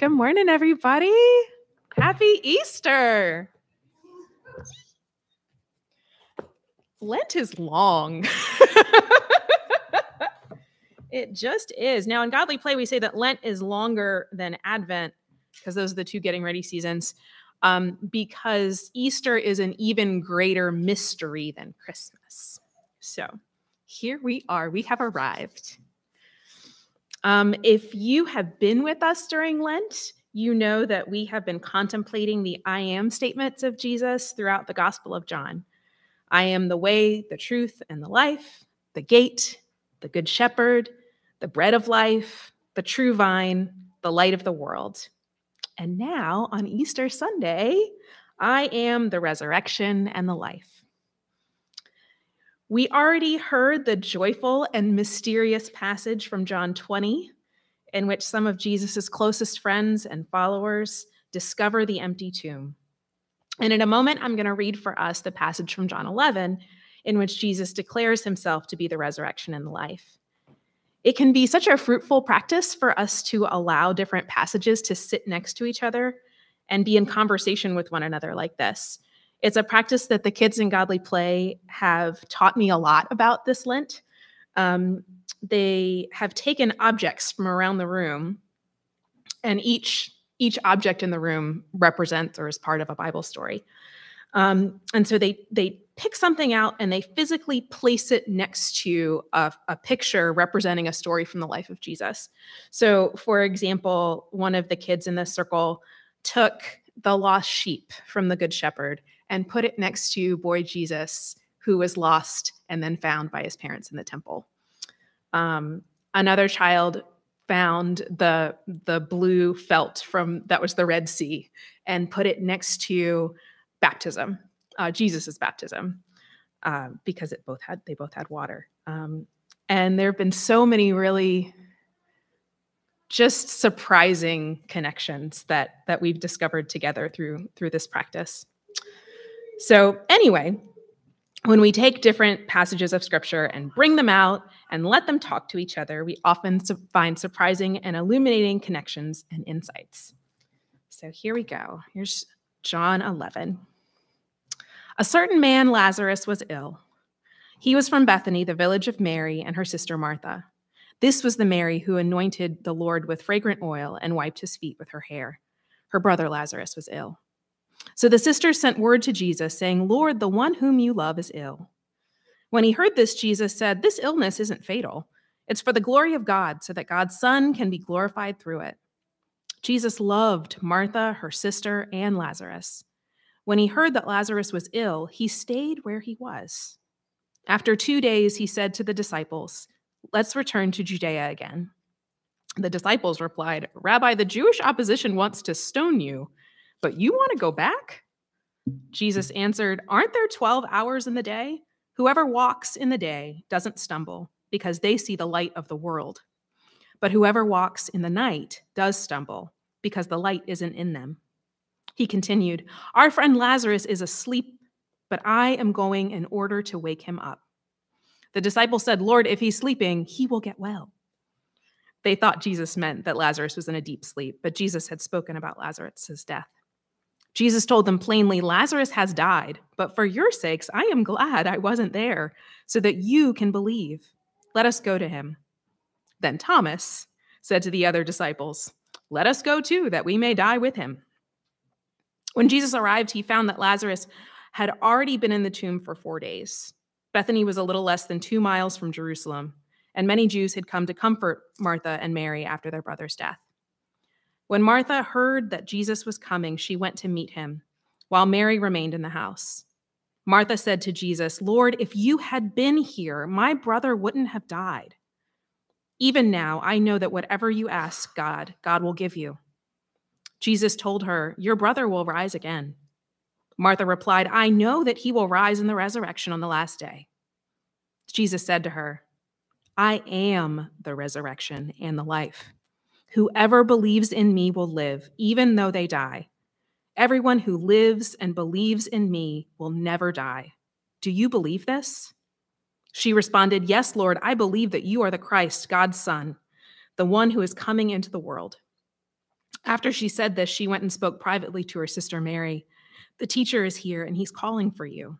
Good morning, everybody. Happy Easter. Lent is long. it just is. Now, in Godly Play, we say that Lent is longer than Advent because those are the two getting ready seasons. Um, because Easter is an even greater mystery than Christmas. So here we are. We have arrived. Um, if you have been with us during Lent, you know that we have been contemplating the I am statements of Jesus throughout the Gospel of John. I am the way, the truth, and the life, the gate, the good shepherd, the bread of life, the true vine, the light of the world. And now on Easter Sunday, I am the resurrection and the life. We already heard the joyful and mysterious passage from John 20, in which some of Jesus' closest friends and followers discover the empty tomb. And in a moment, I'm going to read for us the passage from John 11, in which Jesus declares himself to be the resurrection and the life. It can be such a fruitful practice for us to allow different passages to sit next to each other and be in conversation with one another like this. It's a practice that the kids in Godly Play have taught me a lot about this Lent. Um, they have taken objects from around the room, and each each object in the room represents or is part of a Bible story. Um, and so they they pick something out and they physically place it next to a, a, picture representing a story from the life of Jesus. So, for example, one of the kids in this circle took the lost sheep from the Good Shepherd and put it next to boy Jesus, who was lost and then found by his parents in the temple. Um, another child found the the blue felt from that was the Red Sea and put it next to baptism, uh, Jesus's baptism, uh, because it both had they both had water. Um, and there have been so many really just surprising connections that that we've discovered together through through this practice. So, anyway, when we take different passages of scripture and bring them out and let them talk to each other, we often su- find surprising and illuminating connections and insights. So, here we go. Here's John 11. A certain man, Lazarus, was ill. He was from Bethany, the village of Mary and her sister Martha. This was the Mary who anointed the Lord with fragrant oil and wiped his feet with her hair. Her brother Lazarus was ill. So the sisters sent word to Jesus, saying, Lord, the one whom you love is ill. When he heard this, Jesus said, This illness isn't fatal. It's for the glory of God, so that God's Son can be glorified through it. Jesus loved Martha, her sister, and Lazarus. When he heard that Lazarus was ill, he stayed where he was. After two days, he said to the disciples, Let's return to Judea again. The disciples replied, Rabbi, the Jewish opposition wants to stone you but you want to go back? Jesus answered, Aren't there 12 hours in the day? Whoever walks in the day doesn't stumble because they see the light of the world. But whoever walks in the night does stumble because the light isn't in them. He continued, Our friend Lazarus is asleep, but I am going in order to wake him up. The disciples said, Lord, if he's sleeping, he will get well. They thought Jesus meant that Lazarus was in a deep sleep, but Jesus had spoken about Lazarus' death. Jesus told them plainly, Lazarus has died, but for your sakes, I am glad I wasn't there, so that you can believe. Let us go to him. Then Thomas said to the other disciples, Let us go too, that we may die with him. When Jesus arrived, he found that Lazarus had already been in the tomb for four days. Bethany was a little less than two miles from Jerusalem, and many Jews had come to comfort Martha and Mary after their brother's death. When Martha heard that Jesus was coming, she went to meet him, while Mary remained in the house. Martha said to Jesus, Lord, if you had been here, my brother wouldn't have died. Even now, I know that whatever you ask God, God will give you. Jesus told her, Your brother will rise again. Martha replied, I know that he will rise in the resurrection on the last day. Jesus said to her, I am the resurrection and the life. Whoever believes in me will live, even though they die. Everyone who lives and believes in me will never die. Do you believe this? She responded, Yes, Lord, I believe that you are the Christ, God's Son, the one who is coming into the world. After she said this, she went and spoke privately to her sister Mary. The teacher is here and he's calling for you.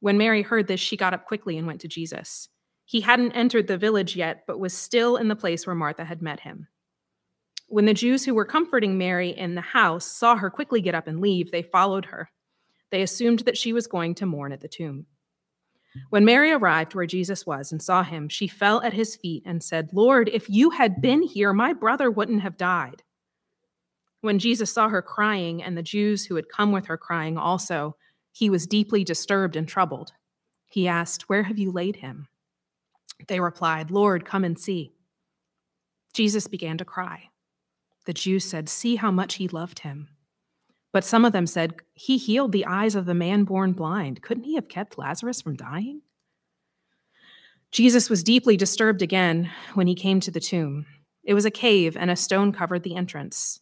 When Mary heard this, she got up quickly and went to Jesus. He hadn't entered the village yet, but was still in the place where Martha had met him. When the Jews who were comforting Mary in the house saw her quickly get up and leave, they followed her. They assumed that she was going to mourn at the tomb. When Mary arrived where Jesus was and saw him, she fell at his feet and said, Lord, if you had been here, my brother wouldn't have died. When Jesus saw her crying and the Jews who had come with her crying also, he was deeply disturbed and troubled. He asked, Where have you laid him? They replied, Lord, come and see. Jesus began to cry. The Jews said, See how much he loved him. But some of them said, He healed the eyes of the man born blind. Couldn't he have kept Lazarus from dying? Jesus was deeply disturbed again when he came to the tomb. It was a cave, and a stone covered the entrance.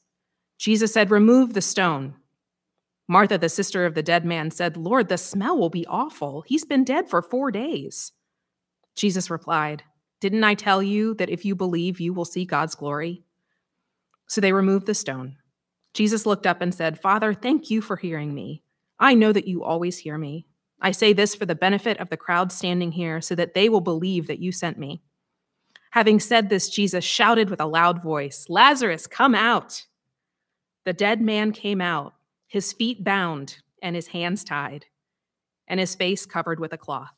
Jesus said, Remove the stone. Martha, the sister of the dead man, said, Lord, the smell will be awful. He's been dead for four days. Jesus replied, Didn't I tell you that if you believe, you will see God's glory? So they removed the stone. Jesus looked up and said, Father, thank you for hearing me. I know that you always hear me. I say this for the benefit of the crowd standing here, so that they will believe that you sent me. Having said this, Jesus shouted with a loud voice, Lazarus, come out. The dead man came out, his feet bound and his hands tied, and his face covered with a cloth.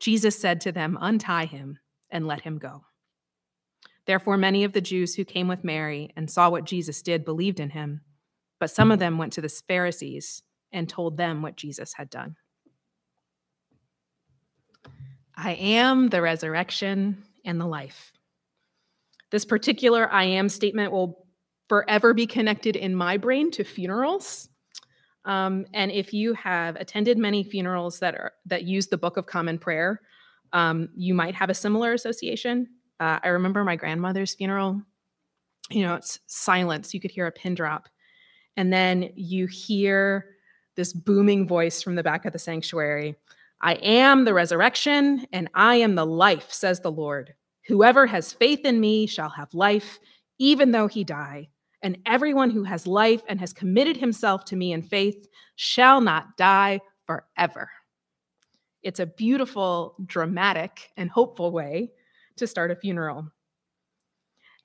Jesus said to them, Untie him and let him go. Therefore, many of the Jews who came with Mary and saw what Jesus did believed in him, but some of them went to the Pharisees and told them what Jesus had done. I am the resurrection and the life. This particular I am statement will forever be connected in my brain to funerals. Um, and if you have attended many funerals that are that use the Book of Common Prayer, um, you might have a similar association. Uh, I remember my grandmother's funeral. You know, it's silence. You could hear a pin drop. And then you hear this booming voice from the back of the sanctuary I am the resurrection and I am the life, says the Lord. Whoever has faith in me shall have life, even though he die. And everyone who has life and has committed himself to me in faith shall not die forever. It's a beautiful, dramatic, and hopeful way to start a funeral.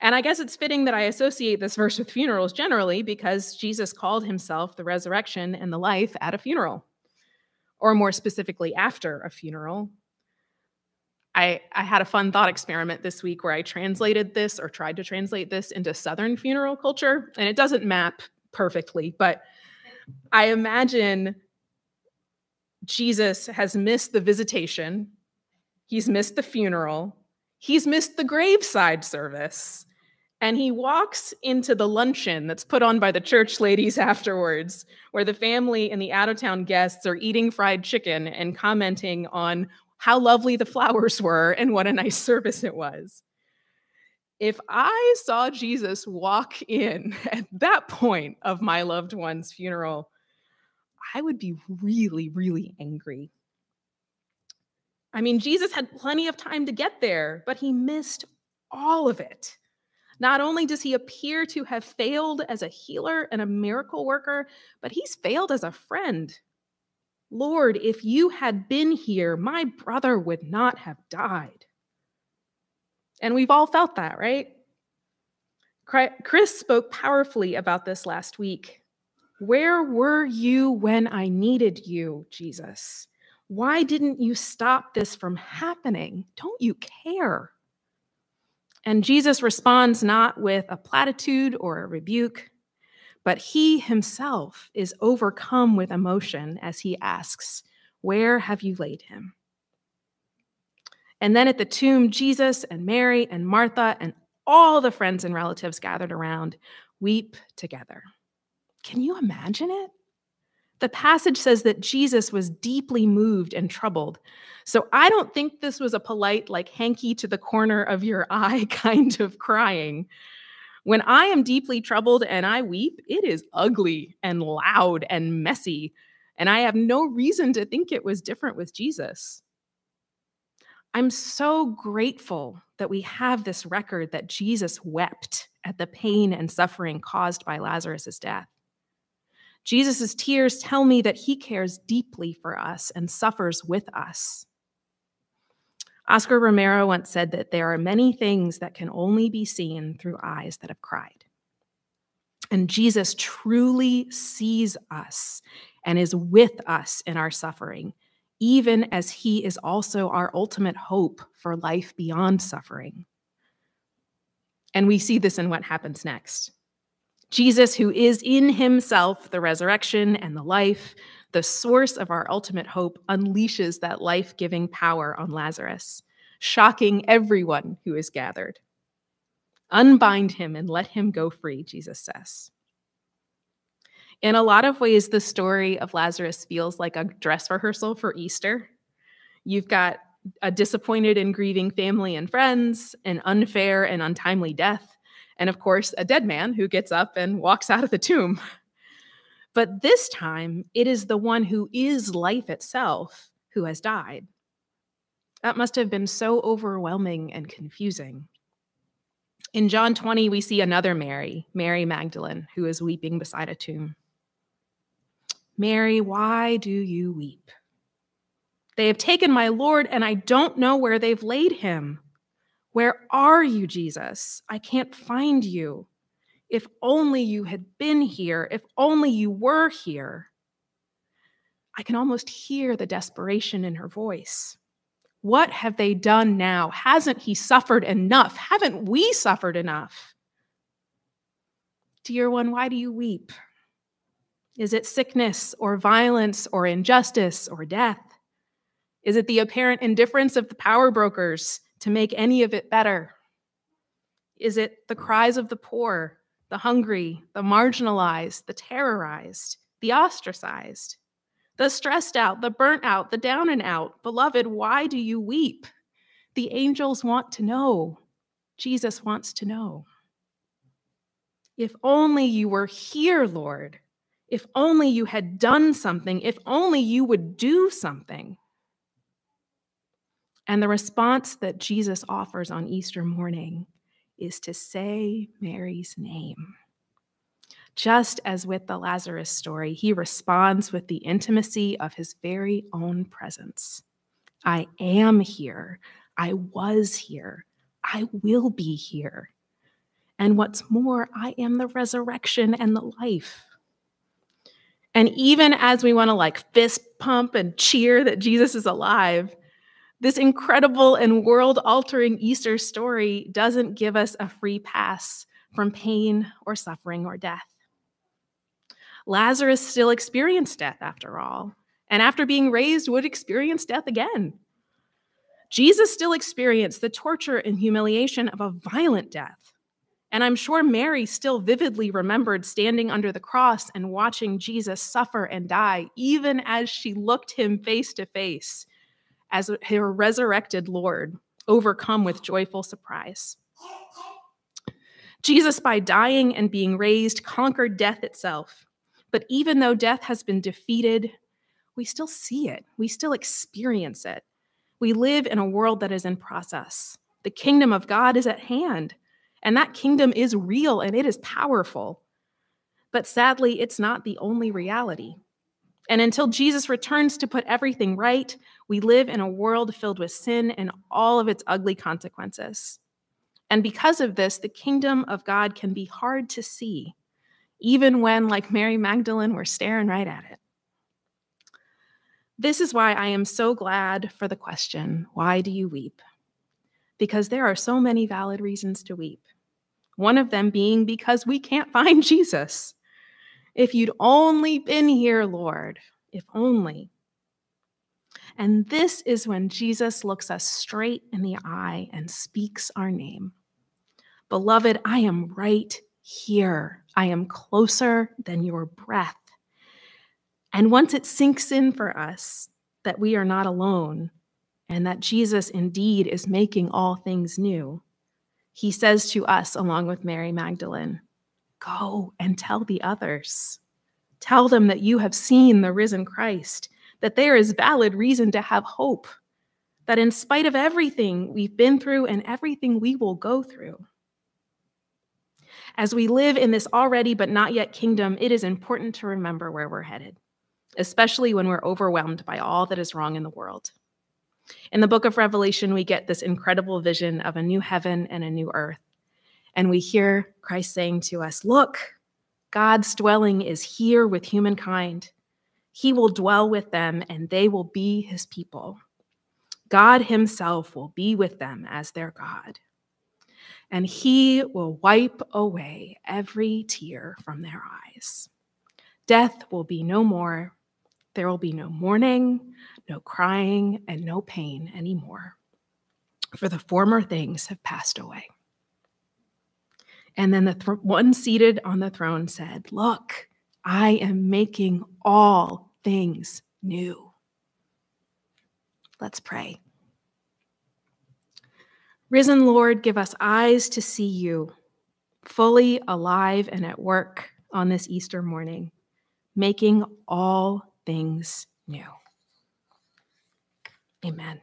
And I guess it's fitting that I associate this verse with funerals generally because Jesus called himself the resurrection and the life at a funeral, or more specifically, after a funeral. I, I had a fun thought experiment this week where I translated this or tried to translate this into Southern funeral culture, and it doesn't map perfectly, but I imagine Jesus has missed the visitation, he's missed the funeral, he's missed the graveside service. And he walks into the luncheon that's put on by the church ladies afterwards, where the family and the out of town guests are eating fried chicken and commenting on how lovely the flowers were and what a nice service it was. If I saw Jesus walk in at that point of my loved one's funeral, I would be really, really angry. I mean, Jesus had plenty of time to get there, but he missed all of it. Not only does he appear to have failed as a healer and a miracle worker, but he's failed as a friend. Lord, if you had been here, my brother would not have died. And we've all felt that, right? Chris spoke powerfully about this last week. Where were you when I needed you, Jesus? Why didn't you stop this from happening? Don't you care? And Jesus responds not with a platitude or a rebuke, but he himself is overcome with emotion as he asks, Where have you laid him? And then at the tomb, Jesus and Mary and Martha and all the friends and relatives gathered around weep together. Can you imagine it? The passage says that Jesus was deeply moved and troubled. So I don't think this was a polite, like hanky to the corner of your eye kind of crying. When I am deeply troubled and I weep, it is ugly and loud and messy. And I have no reason to think it was different with Jesus. I'm so grateful that we have this record that Jesus wept at the pain and suffering caused by Lazarus' death. Jesus' tears tell me that he cares deeply for us and suffers with us. Oscar Romero once said that there are many things that can only be seen through eyes that have cried. And Jesus truly sees us and is with us in our suffering, even as he is also our ultimate hope for life beyond suffering. And we see this in what happens next. Jesus, who is in himself the resurrection and the life, the source of our ultimate hope, unleashes that life giving power on Lazarus, shocking everyone who is gathered. Unbind him and let him go free, Jesus says. In a lot of ways, the story of Lazarus feels like a dress rehearsal for Easter. You've got a disappointed and grieving family and friends, an unfair and untimely death, and of course, a dead man who gets up and walks out of the tomb. But this time, it is the one who is life itself who has died. That must have been so overwhelming and confusing. In John 20, we see another Mary, Mary Magdalene, who is weeping beside a tomb. Mary, why do you weep? They have taken my Lord, and I don't know where they've laid him. Where are you, Jesus? I can't find you. If only you had been here, if only you were here. I can almost hear the desperation in her voice. What have they done now? Hasn't he suffered enough? Haven't we suffered enough? Dear one, why do you weep? Is it sickness or violence or injustice or death? Is it the apparent indifference of the power brokers to make any of it better? Is it the mm. cries of the poor, the hungry, the marginalized, the terrorized, the ostracized? the stressed out, the burnt out, the down and out. Beloved, why do you weep? The angels want to know. Jesus wants to know. If only you were here, Lord. If only you had done something. If only you would do something. And the response that Jesus offers on Easter morning is to say Mary's name. Just as with the Lazarus story, he responds with the intimacy of his very own presence. I am here. I was here. I will be here. And what's more, I am the resurrection and the life. And even as we want to like fist pump and cheer that Jesus is alive, this incredible and world altering Easter story doesn't give us a free pass from pain or suffering or death. Lazarus still experienced death after all, and after being raised, would experience death again. Jesus still experienced the torture and humiliation of a violent death. And I'm sure Mary still vividly remembered standing under the cross and watching Jesus suffer and die, even as she looked him face to face as her resurrected Lord, overcome with joyful surprise. Jesus, by dying and being raised, conquered death itself but even though death has been defeated, we still see it, we still experience it. We live in a world that is in process. The kingdom of God is at hand, and that kingdom is real and it is powerful. But sadly, it's not the only reality. And until Jesus returns to put everything right, we live in a world filled with sin and all of its ugly consequences. And because of this, the kingdom of God can be hard to see even when, like Mary Magdalene, we're staring right at it. This is why I am so glad for the question why do you weep? Because there are so many valid reasons to weep. One of them being because we can't find Jesus. If you'd only been here, Lord, if only. And this is when Jesus looks us straight in the eye and speaks our name. Beloved, I am right here. I am closer than your breath. And once it sinks in for us that we are not alone and that Jesus indeed is making all things new, he says to us, along with Mary Magdalene, Go and tell the others. Tell them that you have seen the risen Christ, that there is valid reason to have hope, that in spite of everything we've been through and everything we will go through, As we live in this already but not yet kingdom, it is important to remember where we're headed, especially when we're overwhelmed by all that is wrong in the world. In the book of Revelation, we get this incredible vision of a new heaven and a new earth. And we hear Christ saying to us, Look, God's dwelling is here with humankind. He will dwell with them, and they will be his people. God himself will be with them as their God. And he will wipe away every tear from their eyes. Death will be no more. There will be no mourning, no crying, and no pain anymore, for the former things have passed away. And then the th- one seated on the throne said, Look, I am making all things new. Let's pray. Risen Lord, give us eyes to see you, fully alive and at work on this Easter morning, making all things new. Amen.